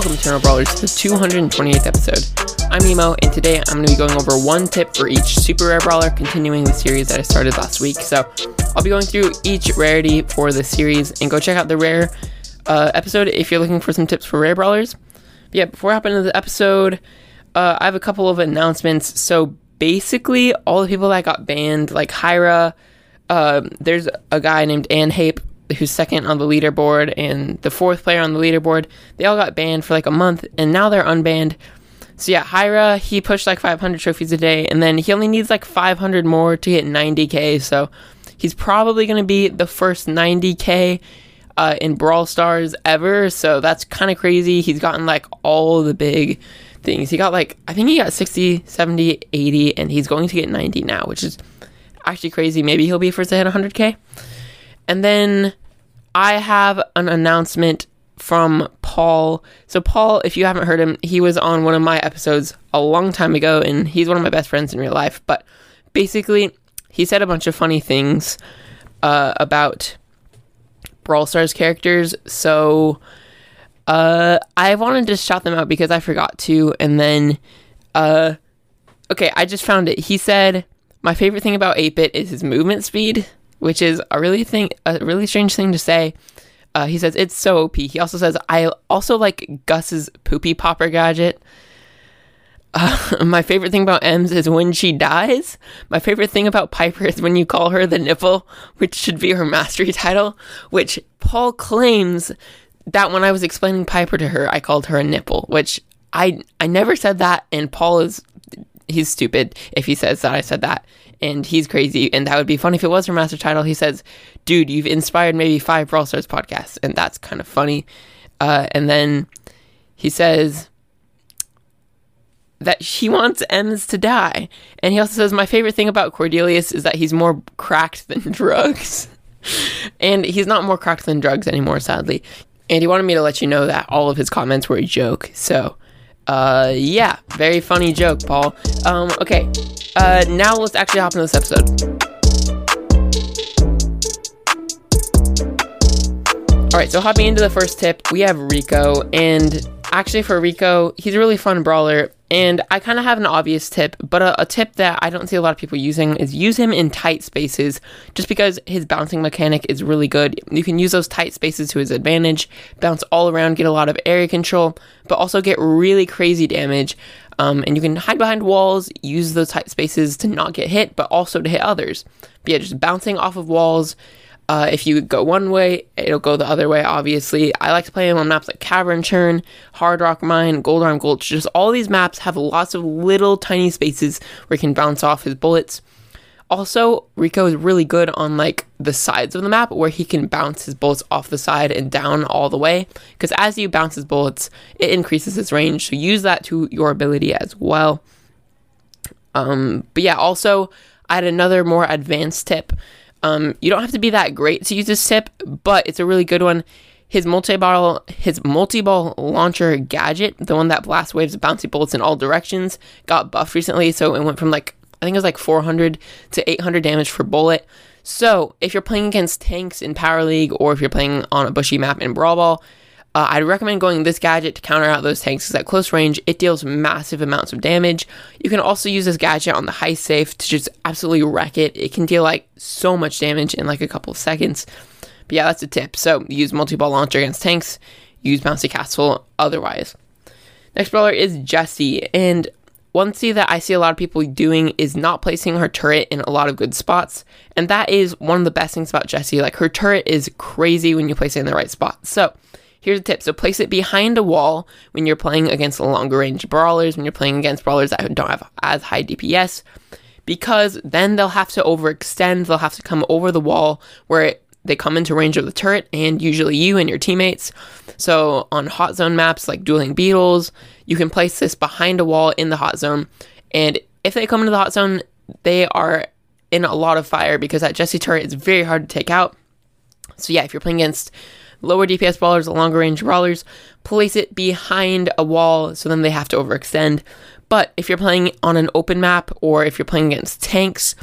Welcome to Eternal Brawlers, the 228th episode. I'm Nemo, and today I'm going to be going over one tip for each super rare brawler, continuing the series that I started last week. So I'll be going through each rarity for the series, and go check out the rare uh, episode if you're looking for some tips for rare brawlers. But yeah, before I hop into the episode, uh, I have a couple of announcements. So basically, all the people that got banned, like Hyra, uh, there's a guy named Anhape who's second on the leaderboard and the fourth player on the leaderboard. They all got banned for like a month and now they're unbanned. So yeah, Hyra, he pushed like 500 trophies a day and then he only needs like 500 more to hit 90k. So he's probably going to be the first 90k uh, in Brawl Stars ever. So that's kind of crazy. He's gotten like all the big things. He got like, I think he got 60, 70, 80, and he's going to get 90 now, which is actually crazy. Maybe he'll be first to hit 100k. And then I have an announcement from Paul. So, Paul, if you haven't heard him, he was on one of my episodes a long time ago, and he's one of my best friends in real life. But basically, he said a bunch of funny things uh, about Brawl Stars characters. So, uh, I wanted to shout them out because I forgot to. And then, uh, okay, I just found it. He said, My favorite thing about 8 Bit is his movement speed which is a really thing, a really strange thing to say. Uh, he says it's so OP. He also says I also like Gus's poopy popper gadget. Uh, my favorite thing about Emz is when she dies. My favorite thing about Piper is when you call her the nipple, which should be her mastery title. Which Paul claims that when I was explaining Piper to her, I called her a nipple, which I I never said that, and Paul is he's stupid if he says that I said that and he's crazy. And that would be funny if it was her master title. He says, "Dude, you've inspired maybe five Brawl Stars podcasts," and that's kind of funny. Uh, and then he says that she wants Emz to die, and he also says, "My favorite thing about Cordelius is that he's more cracked than drugs." and he's not more cracked than drugs anymore, sadly. And he wanted me to let you know that all of his comments were a joke. So, uh, yeah, very funny joke, Paul. Um, okay, uh, now let's actually hop into this episode. All right, so hopping into the first tip, we have Rico, and actually for Rico, he's a really fun brawler, and I kind of have an obvious tip, but a, a, tip that I don't see a lot of people using is use him in tight spaces, just because his bouncing mechanic is really good. You can use those tight spaces to his advantage, bounce all around, get a lot of area control, but also get really crazy damage. Um, and you can hide behind walls, use those tight spaces to not get hit, but also to hit others. But yeah, just bouncing off of walls. Uh, if you go one way, it'll go the other way, obviously. I like to play them on maps like Cavern Churn, Hard Rock Mine, Gold Arm Gulch. Just all these maps have lots of little tiny spaces where you can bounce off his bullets. Also, Rico is really good on like the sides of the map where he can bounce his bullets off the side and down all the way. Because as you bounce his bullets, it increases his range. So use that to your ability as well. Um, but yeah, also I had another more advanced tip. Um, you don't have to be that great to use this tip, but it's a really good one. His multi-ball, his multi-ball launcher gadget, the one that blasts waves of bouncy bullets in all directions, got buffed recently. So it went from like I think it was like 400 to 800 damage per bullet. So if you're playing against tanks in Power League or if you're playing on a bushy map in Brawl Ball, uh, I'd recommend going this gadget to counter out those tanks because at close range it deals massive amounts of damage. You can also use this gadget on the high safe to just absolutely wreck it. It can deal like so much damage in like a couple of seconds. But yeah, that's a tip. So use multi-ball launcher against tanks, use bouncy castle otherwise. Next brawler is Jessie, and one thing that I see a lot of people doing is not placing her turret in a lot of good spots, and that is one of the best things about Jessie. Like her turret is crazy when you place it in the right spot. So here's a tip: so place it behind a wall when you're playing against longer range brawlers, when you're playing against brawlers that don't have as high DPS, because then they'll have to overextend. They'll have to come over the wall where it they come into range of the turret and usually you and your teammates. So on hot zone maps like dueling beetles, you can place this behind a wall in the hot zone. And if they come into the hot zone, they are in a lot of fire because that Jessie turret is very hard to take out. So yeah, if you're playing against lower DPS brawlers, longer range brawlers, place it behind a wall so then they have to overextend. But if you're playing on an open map or if you're playing against tanks,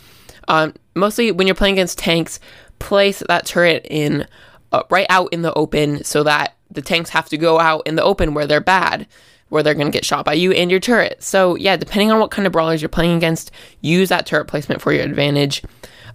um, mostly when you're playing against tanks, place that turret in uh, right out in the open so that the tanks have to go out in the open where they're bad, where they're going to get shot by you and your turret. So, yeah, depending on what kind of brawlers you're playing against, use that turret placement for your advantage.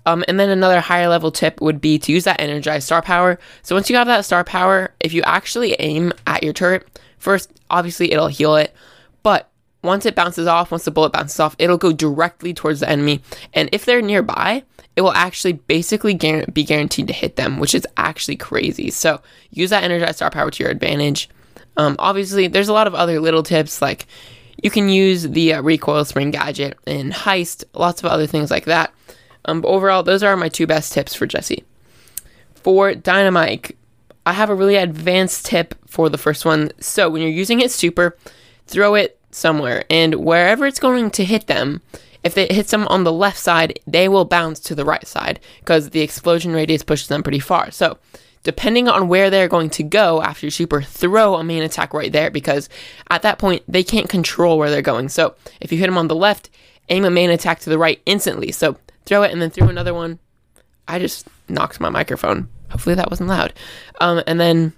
Um, and then another higher level tip would be to use that energized star power. So once you have that star power, if you actually aim at your turret, first, obviously it'll heal it, but once it bounces off, once the bullet bounces off, it'll go directly towards the enemy. And if they're nearby, it will actually basically be guaranteed to hit them, which is actually crazy. So use that energized star power to your advantage. Um, obviously, there's a lot of other little tips like you can use the uh, recoil spring gadget in heist, lots of other things like that. Um, but overall, those are my two best tips for Jessie. For Dynamike, I have a really advanced tip for the first one. So when you're using it super, throw it somewhere, and wherever it's going to hit them, if it hits them on the left side, they will bounce to the right side because the explosion radius pushes them pretty far. So, depending on where they're going to go after your super, throw a main attack right there because at that point they can't control where they're going. So, if you hit them on the left, aim a main attack to the right instantly. So, throw it and then throw another one. I just knocked my microphone. Hopefully that wasn't loud. Um, and then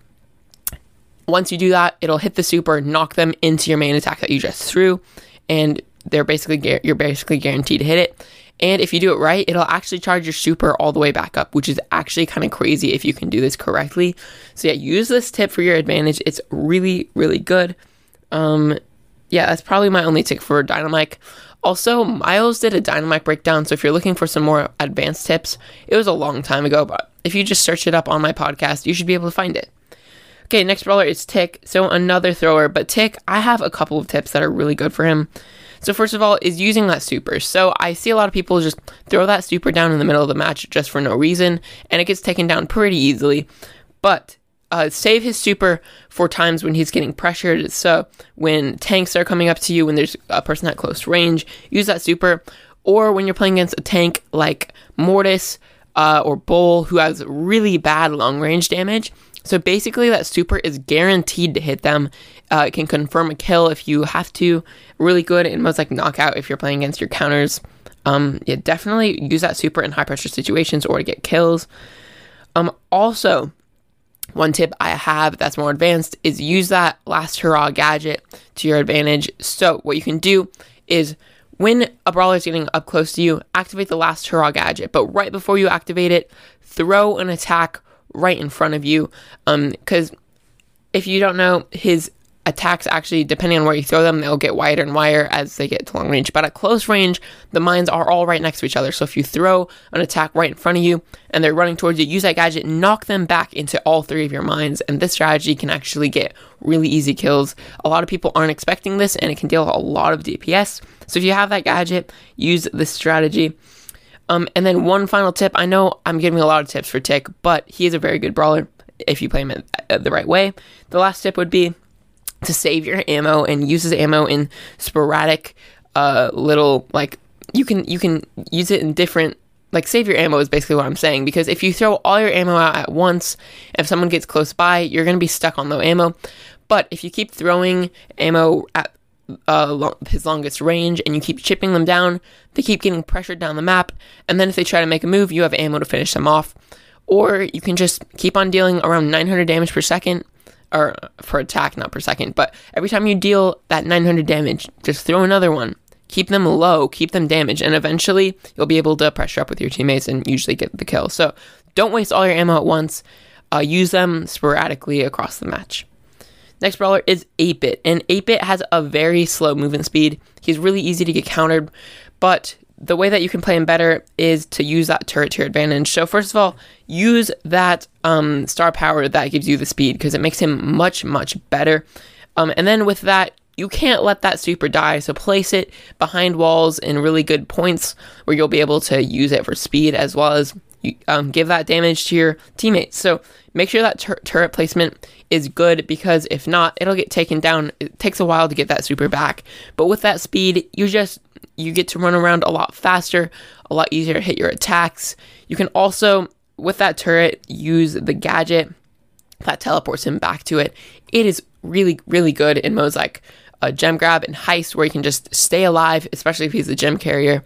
once you do that, it'll hit the super, knock them into your main attack that you just threw, and they're basically you're basically guaranteed to hit it. And if you do it right, it'll actually charge your super all the way back up, which is actually kind of crazy if you can do this correctly. So yeah, use this tip for your advantage. It's really, really good. Um, yeah, that's probably my only tip for Dynamike. Also, Miles did a Dynamike breakdown, so if you're looking for some more advanced tips, it was a long time ago, but if you just search it up on my podcast, you should be able to find it. Okay, next brawler is Tick. So another thrower, but Tick, I have a couple of tips that are really good for him. So first of all, is using that super. So I see a lot of people just throw that super down in the middle of the match just for no reason, and it gets taken down pretty easily. But uh, save his super for times when he's getting pressured. So when tanks are coming up to you, when there's a person at close range, use that super. Or when you're playing against a tank like Mortis uh, or Bull, who has really bad long range damage, so basically, that super is guaranteed to hit them. Uh, it can confirm a kill if you have to. Really good and most like knockout if you're playing against your counters. Um, yeah, definitely use that super in high pressure situations or to get kills. Um, also, one tip I have that's more advanced is use that last hurrah gadget to your advantage. So what you can do is when a brawler is getting up close to you, activate the last hurrah gadget. But right before you activate it, throw an attack right in front of you. Because um, if you don't know, his attacks actually, depending on where you throw them, they'll get wider and wider as they get to long range. But at close range, the mines are all right next to each other. So if you throw an attack right in front of you and they're running towards you, use that gadget, knock them back into all three of your mines. And this strategy can actually get really easy kills. A lot of people aren't expecting this and it can deal a lot of DPS. So if you have that gadget, use this strategy. Um, and then one final tip. I know I'm giving a lot of tips for Tick, but he is a very good brawler if you play him the right way. The last tip would be to save your ammo and uses ammo in sporadic uh, little like you can you can use it in different like save your ammo is basically what I'm saying because if you throw all your ammo out at once, if someone gets close by, you're gonna be stuck on low ammo. But if you keep throwing ammo at uh, his longest range and you keep chipping them down, they keep getting pressured down the map, and then if they try to make a move, you have ammo to finish them off. Or you can just keep on dealing around 900 damage per second, or per attack, not per second, but every time you deal that 900 damage, just throw another one. Keep them low, keep them damaged, and eventually you'll be able to pressure up with your teammates and usually get the kill. So don't waste all your ammo at once. Uh, use them sporadically across the match. Next brawler is 8-Bit, and 8-Bit has a very slow movement speed. He's really easy to get countered, but the way that you can play him better is to use that turret to your advantage. So first of all, use that um, star power that gives you the speed because it makes him much, much better. Um, and then with that, you can't let that super die. So place it behind walls in really good points where you'll be able to use it for speed as well as um, give that damage to your teammates. So make sure that tur- turret placement is good because if not, it'll get taken down. It takes a while to get that super back. But with that speed, you just you get to run around a lot faster, a lot easier to hit your attacks. You can also with that turret use the gadget that teleports him back to it. It is really really good in modes like a gem grab and heist where you can just stay alive, especially if he's a gem carrier.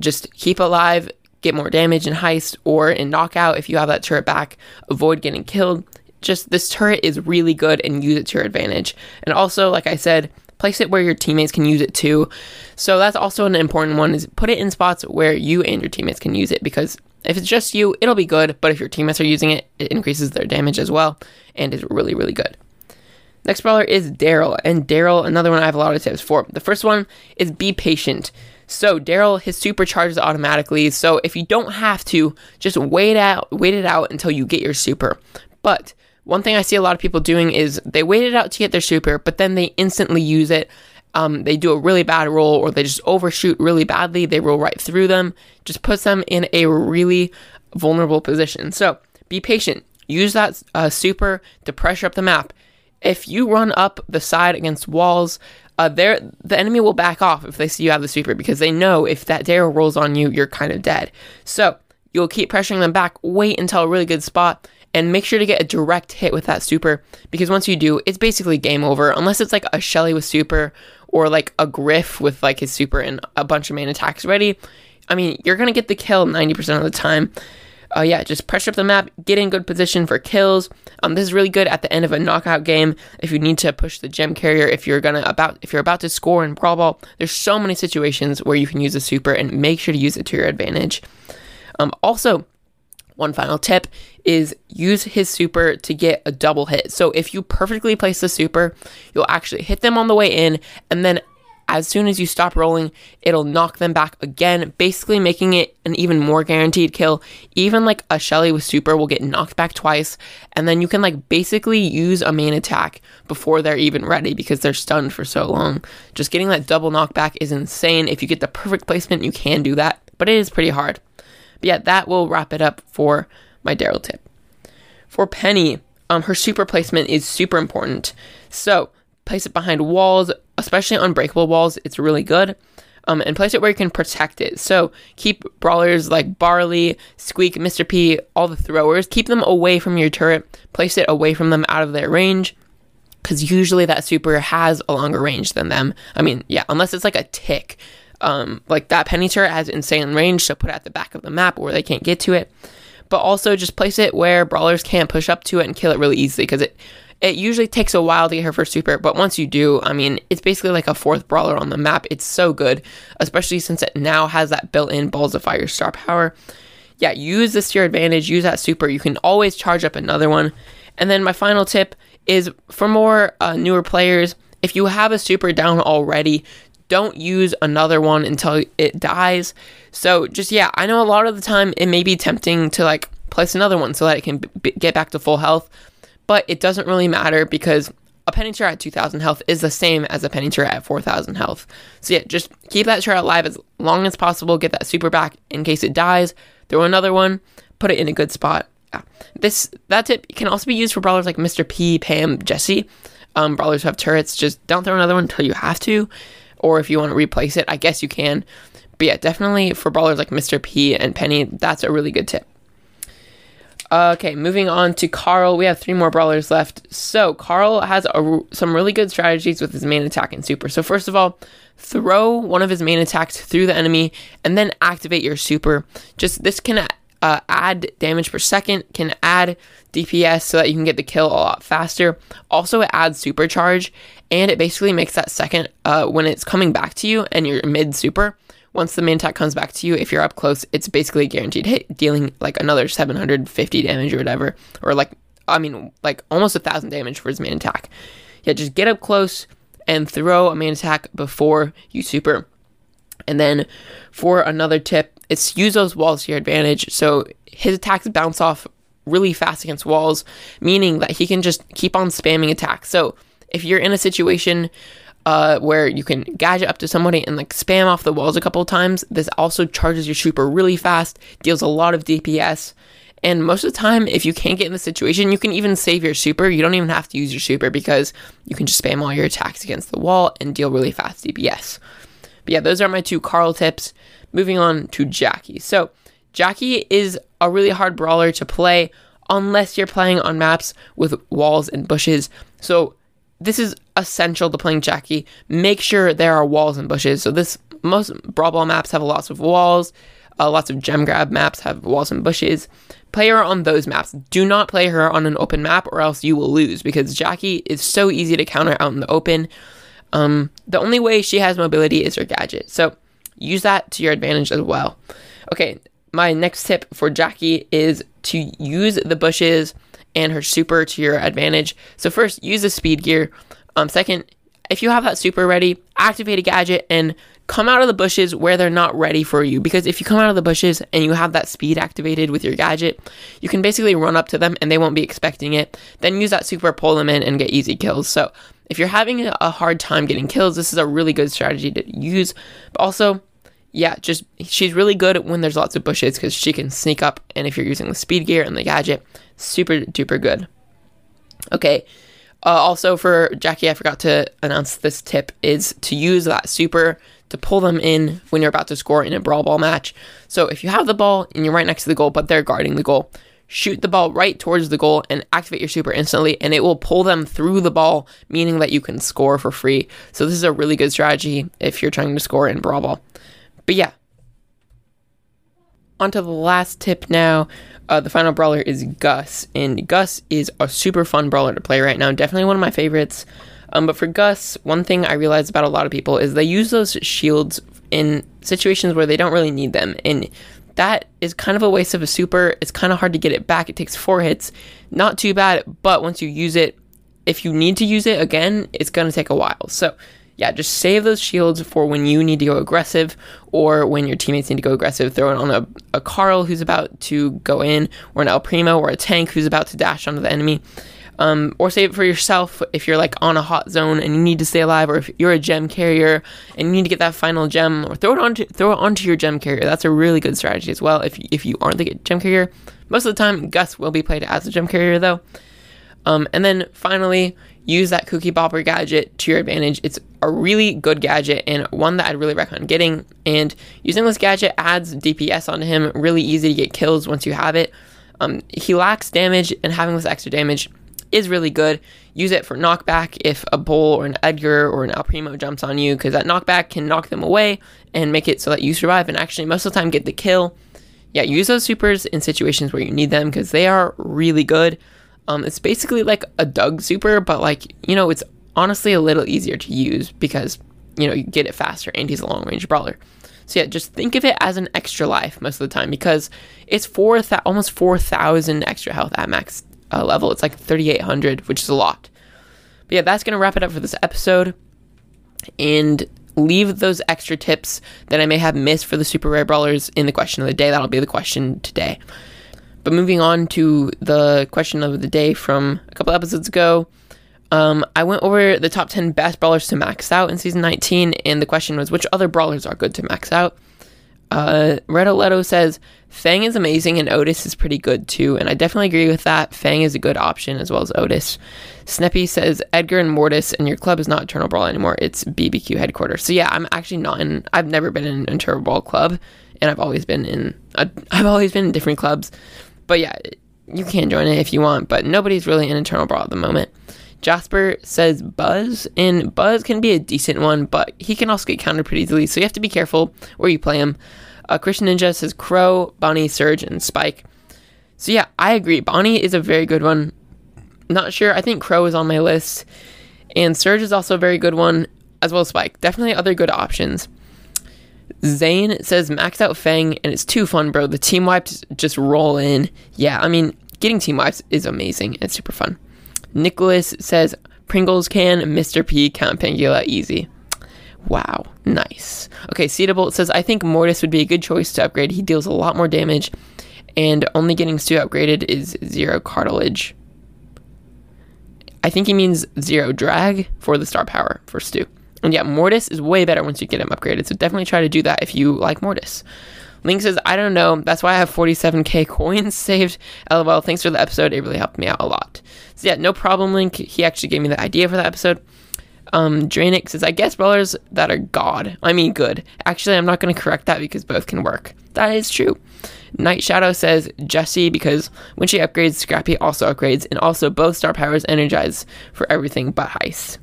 Just keep alive, get more damage in heist or in knockout if you have that turret back, avoid getting killed. Just this turret is really good and use it to your advantage. And also, like I said, place it where your teammates can use it too. So that's also an important one is put it in spots where you and your teammates can use it because if it's just you, it'll be good, but if your teammates are using it, it increases their damage as well and is really really good. Next brawler is Daryl, and Daryl, another one I have a lot of tips for. The first one is be patient. So Daryl, his super charges automatically. So if you don't have to, just wait out, wait it out until you get your super. But one thing I see a lot of people doing is they wait it out to get their super, but then they instantly use it. Um, they do a really bad roll, or they just overshoot really badly. They roll right through them, just puts them in a really vulnerable position. So be patient. Use that uh, super to pressure up the map. If you run up the side against walls, uh, the enemy will back off if they see you have the super because they know if that Daryl rolls on you, you're kind of dead. So you'll keep pressuring them back. Wait until a really good spot and make sure to get a direct hit with that super because once you do, it's basically game over unless it's like a Shelly with super or like a Griff with like his super and a bunch of main attacks ready. I mean, you're gonna get the kill 90% of the time uh, yeah, just pressure up the map, get in good position for kills. Um, this is really good at the end of a knockout game if you need to push the gem carrier. If you're gonna about if you're about to score in brawl ball, there's so many situations where you can use a super and make sure to use it to your advantage. Um, also, one final tip is use his super to get a double hit. So if you perfectly place the super, you'll actually hit them on the way in and then as soon as you stop rolling, it'll knock them back again, basically making it an even more guaranteed kill. Even like a Shelly with super will get knocked back twice, and then you can like basically use a main attack before they're even ready because they're stunned for so long. Just getting that double knockback is insane. If you get the perfect placement, you can do that, but it is pretty hard. But yeah, that will wrap it up for my Daryl tip. For Penny, um, her super placement is super important. So place it behind walls, especially unbreakable walls. It's really good. Um, and place it where you can protect it. So keep brawlers like Barley, Squeak, Mr. P, all the throwers, keep them away from your turret. Place it away from them out of their range. Because usually that super has a longer range than them. I mean, yeah, unless it's like a tick. Um, like that penny turret has insane range, so put it at the back of the map where they can't get to it. But also just place it where brawlers can't push up to it and kill it really easily because it it usually takes a while to get her first super, but once you do, I mean, it's basically like a fourth brawler on the map. It's so good, especially since it now has that built in Balls of Fire star power. Yeah, use this to your advantage, use that super. You can always charge up another one. And then my final tip is for more uh, newer players, if you have a super down already, don't use another one until it dies. So just yeah, I know a lot of the time it may be tempting to like place another one so that it can b- get back to full health but it doesn't really matter because a penny turret at 2000 health is the same as a penny turret at 4000 health. So yeah, just keep that turret alive as long as possible, get that super back in case it dies, throw another one, put it in a good spot. Yeah. This that tip can also be used for brawlers like Mr. P, Pam, Jessie. Um, brawlers who have turrets, just don't throw another one until you have to, or if you want to replace it, I guess you can. But yeah, definitely for brawlers like Mr. P and Penny, that's a really good tip. Okay, moving on to Carl. We have three more brawlers left. So, Carl has a, some really good strategies with his main attack and super. So, first of all, throw one of his main attacks through the enemy and then activate your super. Just this can uh, add damage per second, can add DPS so that you can get the kill a lot faster. Also, it adds supercharge and it basically makes that second uh, when it's coming back to you and you're mid super once the main attack comes back to you, if you're up close, it's basically guaranteed hit, dealing like another 750 damage or whatever, or like I mean like almost a thousand damage for his main attack. Yeah, just get up close and throw a main attack before you super. And then for another tip, it's use those walls to your advantage. So his attacks bounce off really fast against walls, meaning that he can just keep on spamming attacks. So if you're in a situation uh, where you can gadget up to somebody and like spam off the walls a couple of times. This also charges your super really fast, deals a lot of DPS. And most of the time, if you can't get in the situation, you can even save your super. You don't even have to use your super because you can just spam all your attacks against the wall and deal really fast DPS. But yeah, those are my two Carl tips. Moving on to Jackie. So, Jackie is a really hard brawler to play unless you're playing on maps with walls and bushes. So, this is essential to playing Jackie. Make sure there are walls and bushes. So this most Brawl Ball maps have lots of walls. Uh, lots of gem grab maps have walls and bushes. Play her on those maps. Do not play her on an open map or else you will lose because Jackie is so easy to counter out in the open. Um, the only way she has mobility is her gadget. So use that to your advantage as well. Okay, my next tip for Jackie is to use the bushes and her super to your advantage. So first, use the speed gear. Um, second, if you have that super ready, activate a gadget and come out of the bushes where they're not ready for you. Because if you come out of the bushes and you have that speed activated with your gadget, you can basically run up to them and they won't be expecting it. Then use that super, pull them in, and get easy kills. So if you're having a hard time getting kills, this is a really good strategy to use. But also, yeah, just she's really good when there's lots of bushes because she can sneak up. And if you're using the speed gear and the gadget, super duper good. Okay. Uh, also for Jackie, I forgot to announce this tip is to use that super to pull them in when you're about to score in a brawl ball match. So if you have the ball and you're right next to the goal, but they're guarding the goal, shoot the ball right towards the goal and activate your super instantly, and it will pull them through the ball, meaning that you can score for free. So this is a really good strategy if you're trying to score in brawl ball. But yeah. On to the last tip now. Uh, the final brawler is Gus, and Gus is a super fun brawler to play right now. Definitely one of my favorites. Um, but for Gus, one thing I realized about a lot of people is they use those shields in situations where they don't really need them. And that is kind of a waste of a super. It's kind of hard to get it back. It takes four hits. Not too bad, but once you use it, if you need to use it again, it's going to take a while. So, yeah, just save those shields for when you need to go aggressive or when your teammates need to go aggressive. Throw it on a, a Carl who's about to go in, or an El Primo, or a tank who's about to dash onto the enemy. Um, or save it for yourself if you're like on a hot zone and you need to stay alive, or if you're a gem carrier and you need to get that final gem, or throw it onto throw it onto your gem carrier. That's a really good strategy as well. If if you aren't the gem carrier, most of the time Gus will be played as a gem carrier though. Um, and then finally, use that Kooky Popper gadget to your advantage. It's a really good gadget and one that I'd really recommend getting. And using this gadget adds DPS onto him. Really easy to get kills once you have it. Um, he lacks damage, and having this extra damage is really good. Use it for knockback if a Bull or an Edgar or an El Primo jumps on you, because that knockback can knock them away and make it so that you survive and actually most of the time get the kill. Yeah, use those supers in situations where you need them because they are really good. Um, it's basically like a Doug super, but like you know, it's honestly a little easier to use because you know you get it faster and he's a long range brawler. So yeah, just think of it as an extra life most of the time because it's four th- almost four thousand extra health at max uh, level. It's like 3,800, which is a lot. But yeah, that's going to wrap it up for this episode. And leave those extra tips that I may have missed for the super rare brawlers in the question of the day. That'll be the question today. But moving on to the question of the day from a couple episodes ago, um, I went over the top 10 best brawlers to max out in season 19, and the question was which other brawlers are good to max out? Uh, Redoletto says Fang is amazing and Otis is pretty good too, and I definitely agree with that. Fang is a good option as well as Otis. Snippy says Edgar and Mortis, and your club is not Eternal Brawl anymore. It's BBQ headquarters. So yeah, I'm actually not in. I've never been in an Eternal Brawl club, and I've always been in. i I've always been in different clubs, but yeah, you can join it if you want. But nobody's really in Eternal Brawl at the moment. Jasper says Buzz, and Buzz can be a decent one, but he can also get countered pretty easily, so you have to be careful where you play him. Uh, Christian Ninja says Crow, Bonnie, Surge, and Spike. So yeah, I agree. Bonnie is a very good one. Not sure. I think Crow is on my list, and Surge is also a very good one, as well as Spike. Definitely other good options. Zane says max out Fang, and it's too fun, bro. The team wipes just roll in. Yeah, I mean, getting team wipes is amazing. It's super fun. Nicholas says Pringles can, Mr. P, Count Pangula, easy. Wow, nice. Okay, Cedarbolt says, I think Mortis would be a good choice to upgrade. He deals a lot more damage, and only getting Stu upgraded is zero cartilage. I think he means zero drag for the star power for Stu. And yeah, Mortis is way better once you get him upgraded, so definitely try to do that if you like Mortis. Link says, I don't know. That's why I have 47k coins saved. LOL, thanks for the episode. It really helped me out a lot. So yeah, no problem, Link. He actually gave me the idea for that episode. Um, Draenix says, I guess brawlers that are god. I mean good. Actually, I'm not going to correct that because both can work. That is true. Night Shadow says Jessie because when she upgrades, Scrappy also upgrades, and also both star powers energize for everything but heist.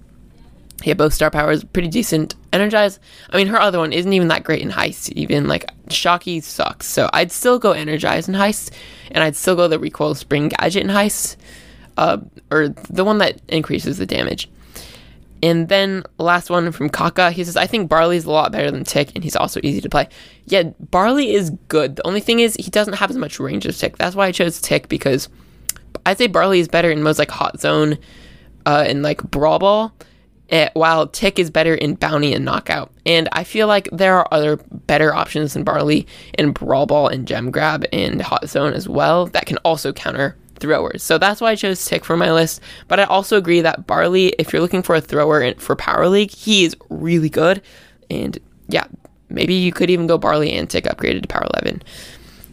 Yeah, both star powers pretty decent. Energize. I mean, her other one isn't even that great in heist. Even like Shocky sucks. So I'd still go energize in heist, and I'd still go the recoil spring gadget in heist, uh, or the one that increases the damage. And then last one from Kaka. He says, I think Barley's a lot better than Tick, and he's also easy to play. Yeah, Barley is good. The only thing is he doesn't have as much range as Tick. That's why I chose Tick because I'd say Barley is better in modes like Hot Zone, uh, and like Brawl Ball, eh, while Tick is better in Bounty and Knockout. And I feel like there are other better options than Barley in Brawl Ball and Gem Grab and Hot Zone as well that can also counter throwers. So that's why I chose Tick for my list. But I also agree that Barley, if you're looking for a thrower for Power League, he is really good. And yeah, maybe you could even go Barley and Tick upgraded to Power 11.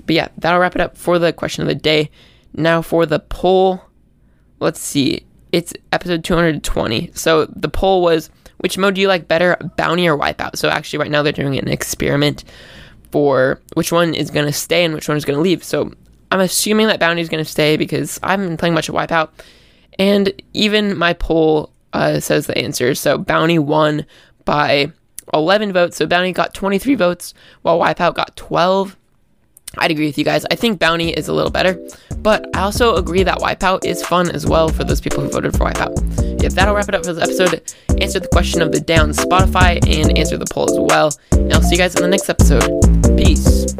But yeah, that'll wrap it up for the question of the day. Now for the poll, let's see. It's episode 220. So the poll was which mode do you like better, Bounty or Wipeout? So actually, right now they're doing an experiment for which one is going to stay and which one is going to leave. So I'm assuming that Bounty is going to stay because I haven't been playing much of Wipeout. And even my poll uh, says the answers. So Bounty won by 11 votes. So Bounty got 23 votes, while Wipeout got 12. I'd agree with you guys. I think Bounty is a little better, but I also agree that Wipeout is fun as well for those people who voted for Wipeout. If that'll wrap it up for this episode. Answer the question of the down Spotify and answer the poll as well. And I'll see you guys in the next episode. Peace.